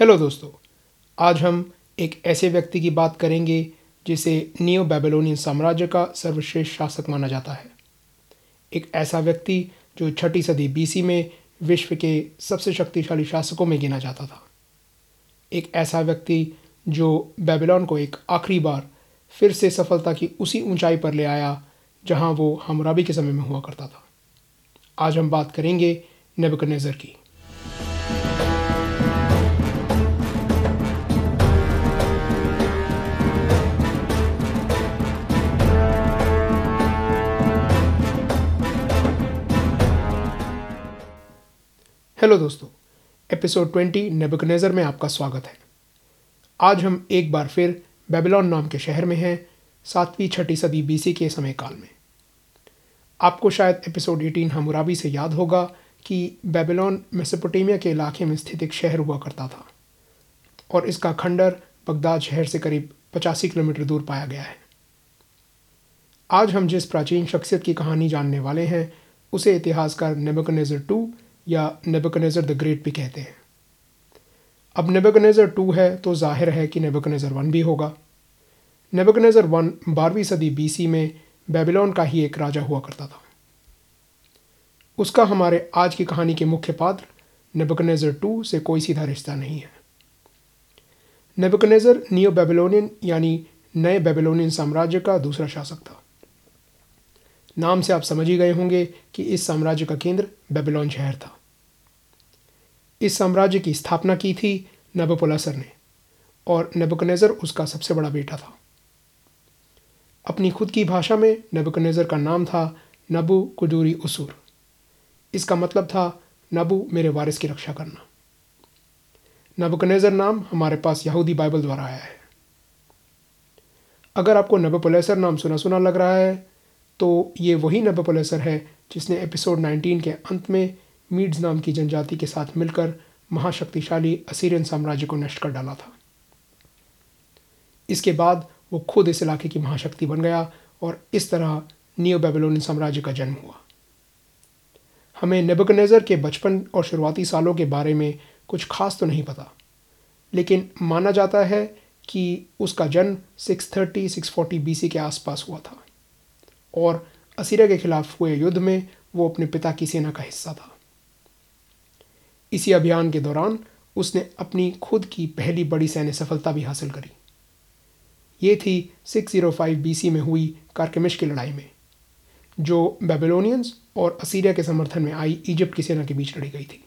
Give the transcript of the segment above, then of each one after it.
Hello दोस्तों, आज हम एक ऐसे व्यक्ति की बात करेंगे जिसे नियो बेबीलोनियन साम्राज्य का सर्वश्रेष्ठ शासक माना जाता है। एक ऐसा व्यक्ति जो छठी सदी बीसी में विश्व के सबसे शक्तिशाली शासकों में गिना जाता था। एक ऐसा व्यक्ति जो बेबीलोन को एक आखिरी बार फिर से सफलता की उसी ऊंचाई पर ले आया जहाँ वो हमराबी के समय में हुआ करता था। आज हम बात करेंगे नेबुकदनेस्सर की। हेलो दोस्तों, एपिसोड 20 नेबुकदनेस्सर में आपका स्वागत है। आज हम एक बार फिर बेबीलोन नाम के शहर में हैं, सातवीं छठी सदी बीसी के समय काल में। आपको शायद एपिसोड 18 हमराबी से याद होगा कि बेबीलोन मेसोपोटामिया के इलाके में स्थित एक शहर हुआ करता था और इसका खंडर बगदाद शहर से करीब पचासी किलोमीटर दूर पाया गया है। आज हम जिस प्राचीन शख्सियत की कहानी जानने वाले हैं, उसे इतिहासकार नेबुकदनेस्सर टू या नेबुकदनेस्सर द ग्रेट भी कहते हैं। अब नेबुकदनेस्सर टू है तो ज़ाहिर है कि नेबुकदनेस्सर वन भी होगा। नेबुकदनेस्सर वन बारहवीं सदी बीसी में बेबीलोन का ही एक राजा हुआ करता था। उसका हमारे आज की कहानी के मुख्य पात्र नेबकनेज़र टू से कोई सीधा रिश्ता नहीं है। नेबुकदनेस्सर नियो बेबीलोनियन यानी नए बेबीलोनियन साम्राज्य का दूसरा शासक था। नाम से आप समझ ही गए होंगे कि इस साम्राज्य का केंद्र बेबीलोन शहर था। इस साम्राज्य की स्थापना की थी नबोपोलासर ने, और नबकनेज़र उसका सबसे बड़ा बेटा था। अपनी खुद की भाषा में नेबुकदनेस्सर का नाम था नबू कुदूरी उसूर। इसका मतलब था, नबू मेरे वारिस की रक्षा करना। नबकनेज़र नाम हमारे पास यहूदी बाइबल द्वारा आया है। अगर आपको नबोपोलेसर नाम सुना सुना लग रहा है तो ये वही नबोपोलेसर है जिसने एपिसोड 19 के अंत में मीड्स नाम की जनजाति के साथ मिलकर महाशक्तिशाली असीरियन साम्राज्य को नष्ट कर डाला था। इसके बाद वो खुद इस इलाके की महाशक्ति बन गया और इस तरह नियो बेबीलोनियन साम्राज्य का जन्म हुआ। हमें नेबुकदनेस्सर के बचपन और शुरुआती सालों के बारे में कुछ खास तो नहीं पता, लेकिन माना जाता है कि उसका जन्म 630 640 बीसी के आसपास हुआ था और असीरिया के खिलाफ हुए युद्ध में वो अपने पिता की सेना का हिस्सा था। इसी अभियान के दौरान उसने अपनी खुद की पहली बड़ी सैन्य सफलता भी हासिल करी। ये थी 605 बीसी में हुई कारकमिश की लड़ाई में, जो बेबीलोनियंस और असीरिया के समर्थन में आई इजिप्ट की सेना के बीच लड़ी गई थी।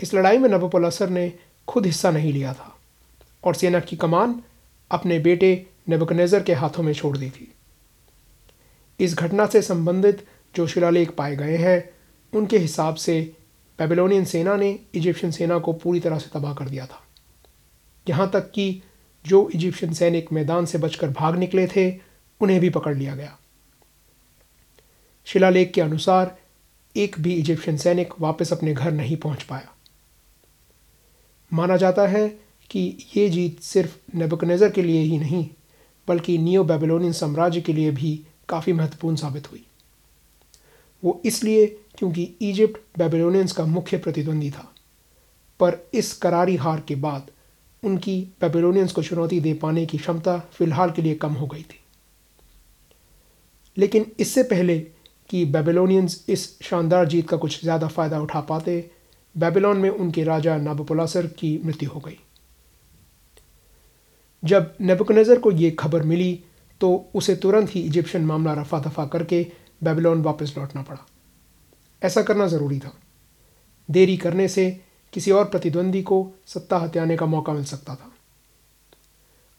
इस लड़ाई में नबोपोलासर ने खुद हिस्सा नहीं लिया था और सेना की कमान अपने बेटे नेबुकदनेस्सर के हाथों में छोड़ दी थी। इस घटना से संबंधित जो शिलालेख पाए गए हैं, उनके हिसाब से बेबीलोनियन सेना ने इजिप्शियन सेना को पूरी तरह से तबाह कर दिया था। यहाँ तक कि जो इजिप्शियन सैनिक मैदान से बचकर भाग निकले थे, उन्हें भी पकड़ लिया गया। शिलालेख के अनुसार, एक भी इजिप्शियन सैनिक वापस अपने घर नहीं पहुँच पाया। माना जाता है कि ये जीत सिर्फ़ नेबुकदनेस्सर के लिए ही नहीं, बल्कि नियो बेबीलोनियन साम्राज्य के लिए भी काफ़ी महत्वपूर्ण साबित हुई। वो इसलिए क्योंकि इजिप्ट बेबीलोनियंस का मुख्य प्रतिद्वंदी था। पर इस करारी हार के बाद उनकी बेबीलोनियंस को चुनौती दे पाने की क्षमता फ़िलहाल के लिए कम हो गई थी। लेकिन इससे पहले कि बेबीलोनियंस इस शानदार जीत का कुछ ज़्यादा फ़ायदा उठा पाते, बेबीलोन में उनके राजा नाबोपोलासर की मृत्यु हो गई। जब नेबुकदनेस्सर को ये खबर मिली तो उसे तुरंत ही इजिप्शियन मामला रफा दफ़ा करके बेबीलोन वापस लौटना पड़ा। ऐसा करना ज़रूरी था। देरी करने से किसी और प्रतिद्वंदी को सत्ता हत्याने का मौका मिल सकता था।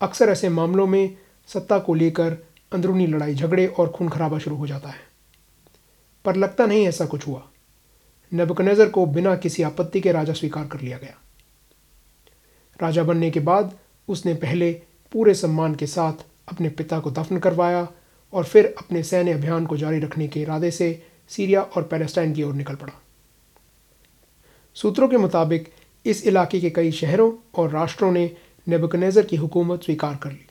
अक्सर ऐसे मामलों में सत्ता को लेकर अंदरूनी लड़ाई, झगड़े और खून खराबा शुरू हो जाता है। पर लगता नहीं ऐसा कुछ हुआ। नेबुकदनेस्सर को बिना किसी आपत्ति के राजा स्वीकार कर लिया गया। राजा बनने के बाद उसने पहले पूरे सम्मान के साथ अपने पिता को दफन करवाया और फिर अपने सैन्य अभियान को जारी रखने के इरादे से सीरिया और पैलेस्टाइन की ओर निकल पड़ा। सूत्रों के मुताबिक, इस इलाके के कई शहरों और राष्ट्रों ने नेबुकदनेस्सर की हुकूमत स्वीकार कर ली।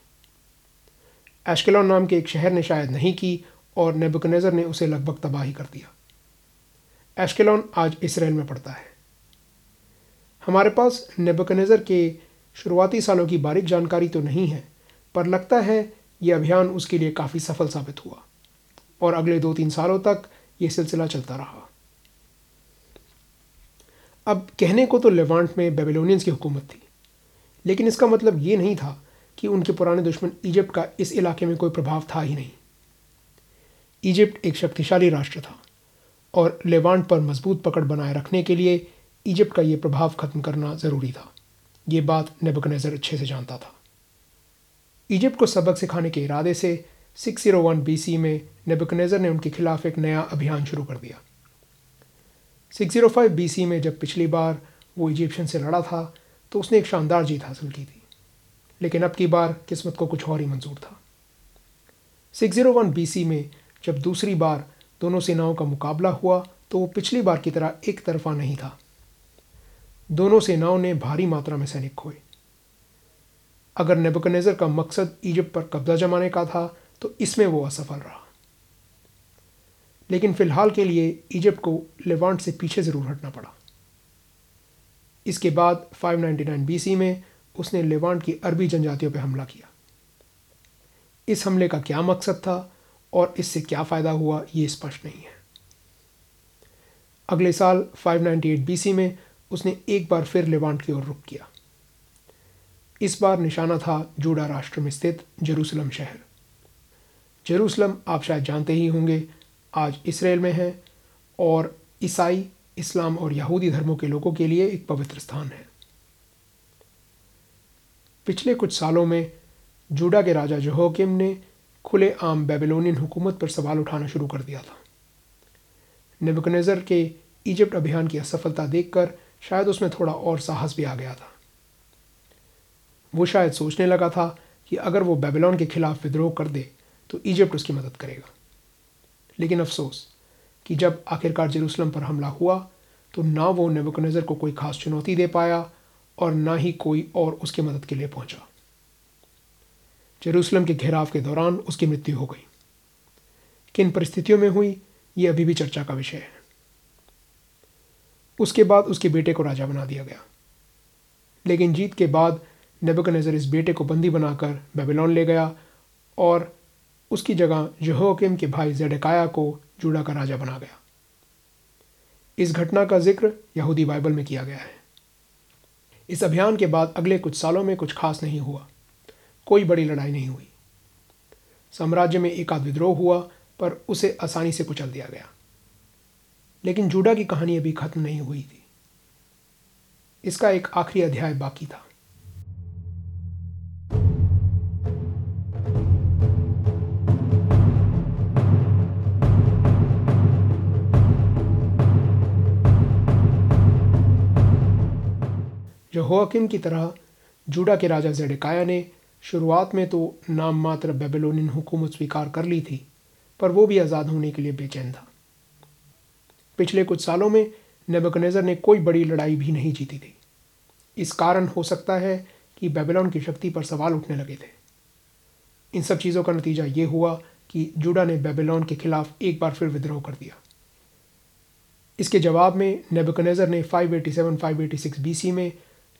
एशकेलॉन नाम के एक शहर ने शायद नहीं की और नेबुकदनेस्सर ने उसे लगभग तबाही कर दिया। एशकेलॉन आज इसराइल में पड़ता है। हमारे पास नेबकनेज़र के शुरुआती सालों की बारीक जानकारी तो नहीं है, पर लगता है ये अभियान उसके लिए काफ़ी सफल साबित हुआ और अगले दो तीन सालों तक ये सिलसिला चलता रहा। अब कहने को तो लेवांट में बेबीलोनियंस की हुकूमत थी, लेकिन इसका मतलब ये नहीं था कि उनके पुराने दुश्मन इजिप्ट का इस इलाके में कोई प्रभाव था ही नहीं। इजिप्ट एक शक्तिशाली राष्ट्र था और लेवांट पर मज़बूत पकड़ बनाए रखने के लिए इजिप्ट का ये प्रभाव खत्म करना ज़रूरी था। ये बात नेबकनेज़र अच्छे से जानता था। इजिप्ट को सबक सिखाने के इरादे से 601 बीसी में नेबकनेज़र ने उनके खिलाफ एक नया अभियान शुरू कर दिया। 605 बीसी में जब पिछली बार वो इजिप्शियन से लड़ा था तो उसने एक शानदार जीत हासिल की थी। लेकिन अब की बार किस्मत को कुछ और ही मंजूर था। 601 बीसी में जब दूसरी बार दोनों सेनाओं का मुकाबला हुआ तो वो पिछली बार की तरह एक तरफा नहीं था। दोनों सेनाओं ने भारी मात्रा में सैनिक खोए। अगर नेबुकनेज़र का मकसद इजिप्ट पर कब्जा जमाने का था तो इसमें वो असफल रहा। लेकिन फ़िलहाल के लिए इजिप्ट को लेवांट से पीछे ज़रूर हटना पड़ा। इसके बाद 599 बीसी में उसने लेवांट की अरबी जनजातियों पर हमला किया। इस हमले का क्या मकसद था और इससे क्या फ़ायदा हुआ, ये स्पष्ट नहीं है। अगले साल 598 बीसी में उसने एक बार फिर लेवांट की ओर रुख किया। इस बार निशाना था जूडा राष्ट्र में स्थित जेरूसलम शहर। जेरूसलम आप शायद जानते ही होंगे, आज इसराइल में है और ईसाई, इस्लाम और यहूदी धर्मों के लोगों के लिए एक पवित्र स्थान है। पिछले कुछ सालों में जूडा के राजा जहोकिम ने खुले आम बेबीलोनियन हुकूमत पर सवाल उठाना शुरू कर दिया था। नेबुकनेज़र के इजिप्ट अभियान की असफलता देखकर शायद उसमें थोड़ा और साहस भी आ गया था। वो शायद सोचने लगा था कि अगर वो बेबीलोन के खिलाफ विद्रोह कर दे तो इजिप्ट उसकी मदद करेगा। लेकिन अफसोस कि जब आखिरकार जेरूसलम पर हमला हुआ तो ना वो नेबुकनेज़र को कोई खास चुनौती दे पाया और ना ही कोई और उसकी मदद के लिए पहुँचा। जेरूसलम के घेराव के दौरान उसकी मृत्यु हो गई। किन परिस्थितियों में हुई, ये अभी भी चर्चा का विषय है। उसके बाद उसके बेटे को राजा बना दिया गया। लेकिन जीत के बाद नेबुकनेज़र इस बेटे को बंदी बनाकर बेबीलोन ले गया और उसकी जगह जहोकिम के भाई जेडकाया को जूडा का राजा बना गया। इस घटना का ज़िक्र यहूदी बाइबल में किया गया है। इस अभियान के बाद अगले कुछ सालों में कुछ खास नहीं हुआ। कोई बड़ी लड़ाई नहीं हुई। साम्राज्य में एक आध विद्रोह हुआ, पर उसे आसानी से कुचल दिया गया। लेकिन जूडा की कहानी अभी खत्म नहीं हुई थी। इसका एक आखिरी अध्याय बाकी था। जो की तरह जूडा के राजा जेडेकाया ने शुरुआत में तो नाम मात्र बेबीलोनियन हुकूमत स्वीकार कर ली थी, पर वो भी आज़ाद होने के लिए बेचैन था। पिछले कुछ सालों में नेबकनेज़र ने कोई बड़ी लड़ाई भी नहीं जीती थी। इस कारण हो सकता है कि बेबीलोन की शक्ति पर सवाल उठने लगे थे। इन सब चीज़ों का नतीजा ये हुआ कि जूडा ने बेबीलोन के खिलाफ एक बार फिर विद्रोह कर दिया। इसके जवाब में नेबकनेज़र ने 587-586 बीसी में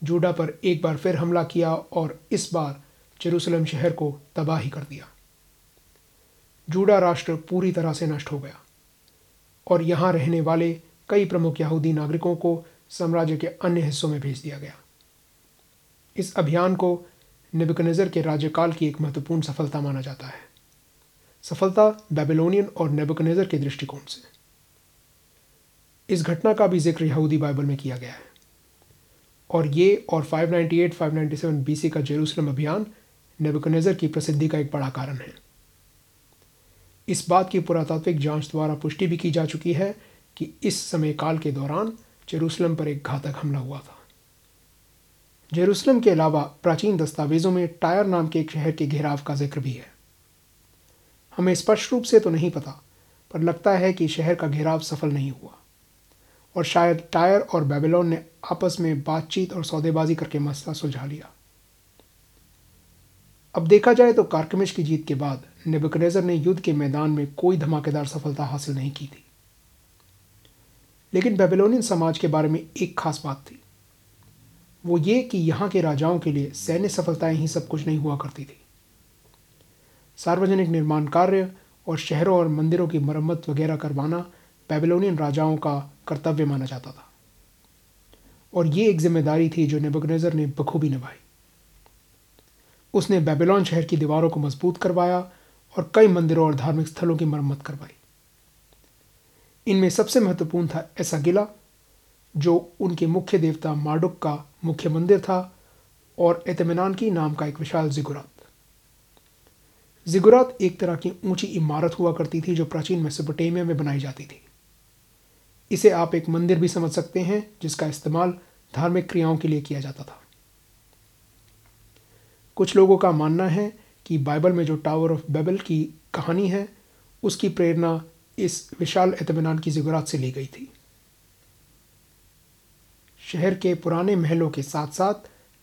जूडा पर एक बार फिर हमला किया और इस बार जेरूसलम शहर को तबाही कर दिया। जूडा राष्ट्र पूरी तरह से नष्ट हो गया और यहाँ रहने वाले कई प्रमुख यहूदी नागरिकों को साम्राज्य के अन्य हिस्सों में भेज दिया गया। इस अभियान को नेबुकनेज़र के राज्यकाल की एक महत्वपूर्ण सफलता माना जाता है। सफलता बेबीलोनियन और नेबुकनेज़र के दृष्टिकोण से। इस घटना का भी ज़िक्र यहूदी बाइबल में किया गया है। और ये और 598-597 बीसी का जेरूसलम अभियान नेबुकनेज़र की प्रसिद्धि का एक बड़ा कारण है। इस बात की पुरातात्विक जाँच द्वारा पुष्टि भी की जा चुकी है कि इस समय काल के दौरान जेरूसलम पर एक घातक हमला हुआ था। जेरूसलम के अलावा प्राचीन दस्तावेज़ों में टायर नाम के एक शहर के घेराव का ज़िक्र भी है। हमें स्पष्ट रूप से तो नहीं पता, पर लगता है कि शहर का घेराव सफल नहीं हुआ। और शायद टायर और बेबीलोन ने आपस में बातचीत और सौदेबाजी करके मसला सुलझा लिया। अब देखा जाए तो कारकमिश की जीत के बाद नेबुकनेज़र ने युद्ध के मैदान में कोई धमाकेदार सफलता हासिल नहीं की थी। लेकिन बेबीलोनियन समाज के बारे में एक खास बात थी। वो ये कि यहाँ के राजाओं के लिए सैन्य सफलताएँ ही सब कुछ नहीं हुआ करती थी। सार्वजनिक निर्माण कार्य और शहरों और मंदिरों की मरम्मत वगैरह करवाना बेबीलोनियन राजाओं का कर्तव्य माना जाता था। और ये एक ज़िम्मेदारी थी जो नेबुकनेज़र ने बखूबी निभाई। उसने बेबीलोन शहर की दीवारों को मज़बूत करवाया और कई मंदिरों और धार्मिक स्थलों की मरम्मत करवाई। इनमें सबसे महत्वपूर्ण था ऐसा किला, जो उनके मुख्य देवता मार्डुक का मुख्य मंदिर था और एतमिनान की नाम का एक विशाल जिगुरात। जिगुरात एक तरह की ऊँची इमारत हुआ करती थी जो प्राचीन मेसोपोटेमिया में बनाई जाती थी। इसे आप एक मंदिर भी समझ सकते हैं, जिसका इस्तेमाल धार्मिक क्रियाओं के लिए किया जाता था। कुछ लोगों का मानना है कि बाइबल में जो टावर ऑफ़ बेबल की कहानी है, उसकी प्रेरणा इस विशाल एतमान की जिगुरात से ली गई थी। शहर के पुराने महलों के साथ साथ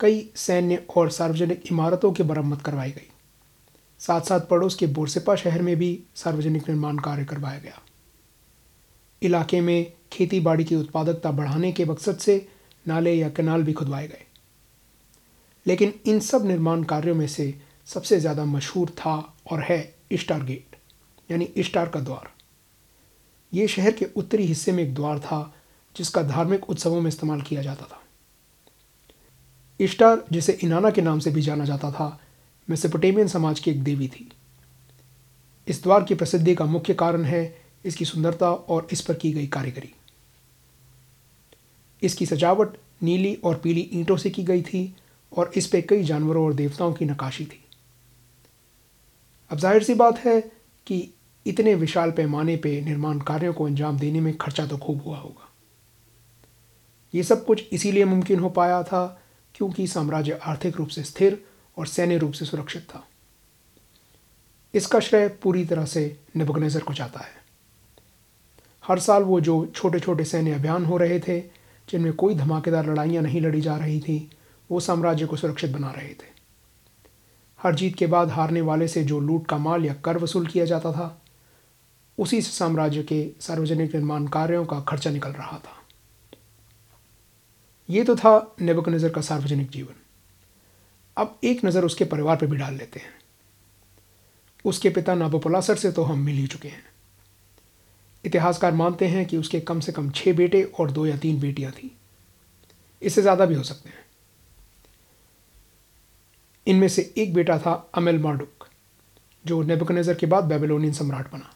कई सैन्य और सार्वजनिक इमारतों की मरम्मत करवाई गई। साथ साथ पड़ोस के बोरसिपा शहर में भी सार्वजनिक निर्माण कार्य करवाया गया। इलाके में खेती बाड़ी की उत्पादकता बढ़ाने के मकसद से नाले या कनाल भी खुदवाए गए। लेकिन इन सब निर्माण कार्यों में से सबसे ज़्यादा मशहूर था और है इस्टार गेट, यानी इस्टार का द्वार। ये शहर के उत्तरी हिस्से में एक द्वार था, जिसका धार्मिक उत्सवों में इस्तेमाल किया जाता था। इस्टार जिसे इनाना के नाम से भी जाना जाता था, मेसोपोटेमियन समाज की एक देवी थी। इस द्वार की प्रसिद्धि का मुख्य कारण है इसकी सुंदरता और इस पर की गई कारीगरी। इसकी सजावट नीली और पीली ईंटों से की गई थी और इस पर कई जानवरों और देवताओं की नकाशी थी। अब ज़ाहिर सी बात है कि इतने विशाल पैमाने पे निर्माण कार्यों को अंजाम देने में खर्चा तो खूब हुआ होगा। ये सब कुछ इसीलिए मुमकिन हो पाया था क्योंकि साम्राज्य आर्थिक रूप से स्थिर और सैन्य रूप से सुरक्षित था। इसका श्रेय पूरी तरह से नबुकनेज़र को जाता है। हर साल वो जो छोटे छोटे सैन्य अभियान हो रहे थे, जिनमें कोई धमाकेदार लड़ाइयाँ नहीं लड़ी जा रही थी, वो साम्राज्य को सुरक्षित बना रहे थे। हर जीत के बाद हारने वाले से जो लूट का माल या कर वसूल किया जाता था, उसी से साम्राज्य के सार्वजनिक निर्माण कार्यों का खर्चा निकल रहा था। ये तो था नेबुकनज़र का सार्वजनिक जीवन। अब एक नज़र उसके परिवार पर भी डाल लेते हैं। उसके पिता नाबोपलासर से तो हम मिल ही चुके हैं। इतिहासकार मानते हैं कि उसके कम से कम छः बेटे और दो या तीन बेटियाँ थीं। इससे ज़्यादा भी हो सकते हैं। इनमें से एक बेटा था अमेल मार्डुक जो नेबकनेज़र के बाद बेबीलोनियन सम्राट बना।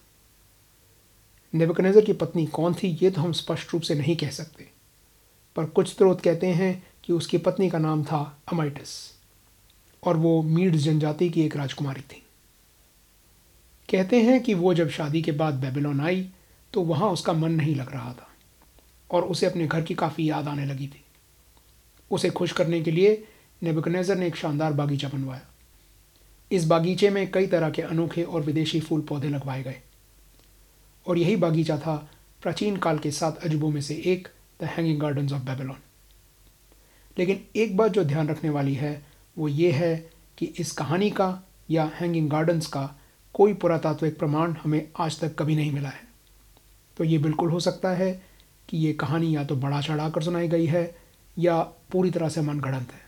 नेबुकनेज़र की पत्नी कौन थी, ये तो हम स्पष्ट रूप से नहीं कह सकते, पर कुछ स्रोत कहते हैं कि उसकी पत्नी का नाम था अमाइटस, और वो मीड्स जनजाति की एक राजकुमारी थी। कहते हैं कि वो जब शादी के बाद बेबीलोन आई तो वहाँ उसका मन नहीं लग रहा था और उसे अपने घर की काफ़ी याद आने लगी थी। उसे खुश करने के लिए नेबुकनेज़र ने एक शानदार बागीचा बनवाया। इस बागीचे में कई तरह के अनोखे और विदेशी फूल पौधे लगवाए गए। और यही बागीचा था प्राचीन काल के सात अजूबों में से एक the hanging gardens of Babylon लेकिन एक बात जो ध्यान रखने वाली है, वो ये है कि इस कहानी का या हैंगिंग गार्डन्स का कोई पुरातात्विक प्रमाण हमें आज तक कभी नहीं मिला है। तो ये बिल्कुल हो सकता है कि ये कहानी या तो बढ़ा चढ़ा कर सुनाई गई है या पूरी तरह से मन है।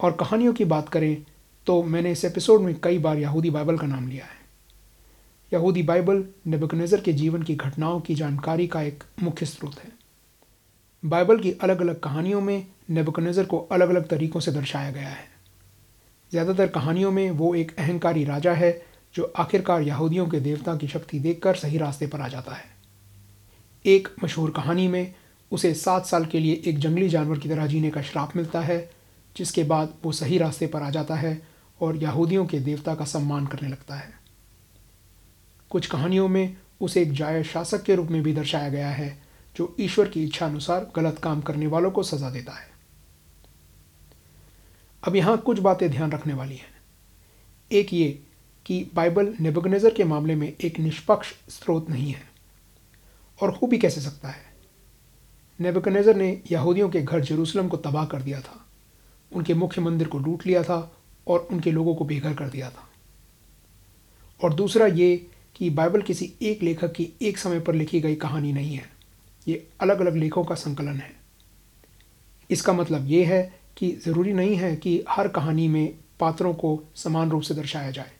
और कहानियों की बात करें तो मैंने इस एपिसोड में कई बार यहूदी बाइबल का नाम लिया है। यहूदी बाइबल नबुकनज़र के जीवन की घटनाओं की जानकारी का एक मुख्य स्रोत है। बाइबल की अलग अलग कहानियों में नबुकनज़र को अलग अलग तरीक़ों से दर्शाया गया है। ज़्यादातर कहानियों में वो एक अहंकारी राजा है जो आखिरकार यहूदियों के देवता की शक्ति देखकर सही रास्ते पर आ जाता है। एक मशहूर कहानी में उसे सात साल के लिए एक जंगली जानवर की तरह जीने का श्राप मिलता है, जिसके बाद वो सही रास्ते पर आ जाता है और यहूदियों के देवता का सम्मान करने लगता है। कुछ कहानियों में उसे एक जाय शासक के रूप में भी दर्शाया गया है, जो ईश्वर की इच्छा अनुसार गलत काम करने वालों को सज़ा देता है। अब यहाँ कुछ बातें ध्यान रखने वाली हैं। एक ये कि बाइबल नेबुकनेज़र के मामले में एक निष्पक्ष स्रोत नहीं है। और हो भी कैसे सकता है? नेबुकनेज़र ने यहूदियों के घर जेरूसलम को तबाह कर दिया था। उनके मुख्य मंदिर को लूट लिया था और उनके लोगों को बेघर कर दिया था। और दूसरा ये कि बाइबल किसी एक लेखक की एक समय पर लिखी गई कहानी नहीं है। ये अलग अलग लेखों का संकलन है। इसका मतलब ये है कि ज़रूरी नहीं है कि हर कहानी में पात्रों को समान रूप से दर्शाया जाए।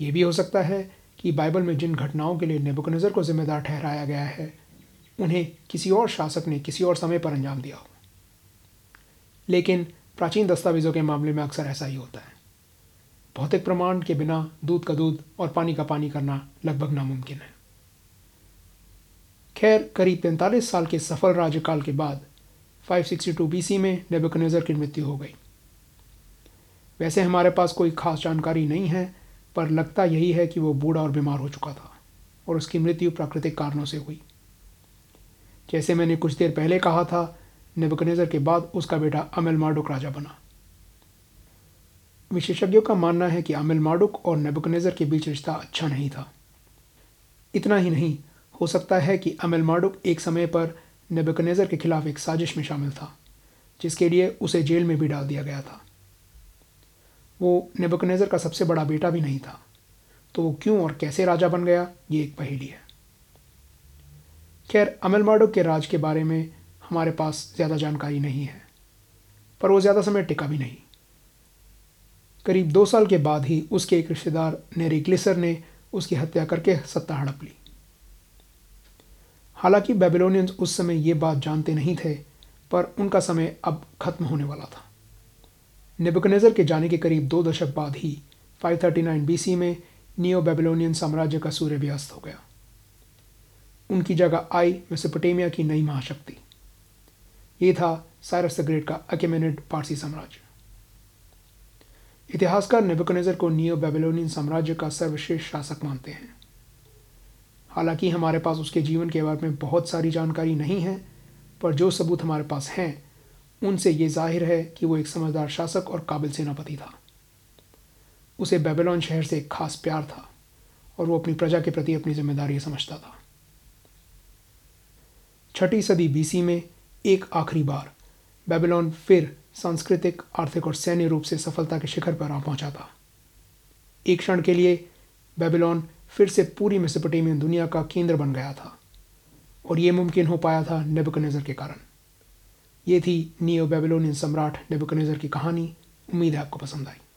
ये भी हो सकता है कि बाइबल में जिन घटनाओं के लिए नेबुकनज़र को जिम्मेदार ठहराया गया है, उन्हें किसी और शासक ने किसी और समय पर अंजाम दिया हो। लेकिन प्राचीन दस्तावेज़ों के मामले में अक्सर ऐसा ही होता है। भौतिक प्रमाण के बिना दूध का दूध और पानी का पानी करना लगभग नामुमकिन है। खैर, करीब पैंतालीस साल के सफल राज्यकाल के बाद 562 बीसी में नेबुकनेज़र की मृत्यु हो गई। वैसे हमारे पास कोई खास जानकारी नहीं है पर लगता यही है कि वो बूढ़ा और बीमार हो चुका था और उसकी मृत्यु प्राकृतिक कारणों से हुई। जैसे मैंने कुछ देर पहले कहा था, नेबुकनेज़र के बाद उसका बेटा अमेल मार्डुक राजा बना। विशेषज्ञों का मानना है कि अमेल मार्डुक और नेबुकनेज़र के बीच रिश्ता अच्छा नहीं था। इतना ही नहीं, हो सकता है कि अमेल मार्डुक एक समय पर नेबकनेजर के खिलाफ एक साजिश में शामिल था, जिसके लिए उसे जेल में भी डाल दिया गया था। वो नेबुकनेज़र का सबसे बड़ा बेटा भी नहीं था। तो वो क्यों और कैसे राजा बन गया, ये एक पहेली है। खैर, अमल मार्डुक के राज के बारे में हमारे पास ज़्यादा जानकारी नहीं है, पर वो ज़्यादा समय टिका भी नहीं। करीब दो साल के बाद ही उसके एक रिश्तेदार नेरी ग्लिसर ने उसकी हत्या करके सत्ता हड़प ली। हालाँकि बेबीलोनियंस उस समय ये बात जानते नहीं थे, पर उनका समय अब खत्म होने वाला था। नेबुकनेज़र के जाने के करीब दो दशक बाद ही 539 बीसी में नियो बेबीलोनियन साम्राज्य का सूर्य भी अस्त हो गया। उनकी जगह आई मेसोपोटेमिया की नई महाशक्ति। ये था साइरस द ग्रेट का अकेमेनिड पारसी साम्राज्य। इतिहासकार नेबुकनेजर को नियो बेबीलोनियन साम्राज्य का सर्वश्रेष्ठ शासक मानते हैं। हालाँकि हमारे पास उसके जीवन के बारे में बहुत सारी जानकारी नहीं है, पर जो सबूत हमारे पास हैं उनसे ये ज़ाहिर है कि वो एक समझदार शासक और काबिल सेनापति था। उसे बेबीलोन शहर से एक खास प्यार था और वो अपनी प्रजा के प्रति अपनी ज़िम्मेदारी समझता था। छठी सदी बीसी में एक आखिरी बार बेबीलोन फिर सांस्कृतिक, आर्थिक और सैन्य रूप से सफलता के शिखर पर आ पहुँचा था। एक क्षण के लिए बेबीलोन फिर से पूरी मेसोपोटेमियन दुनिया का केंद्र बन गया था और ये मुमकिन हो पाया था नेबुकनेज़र के कारण। ये थी नियो बेबीलोनियन सम्राट नेबुकनेज़र की कहानी। उम्मीद है आपको पसंद आई।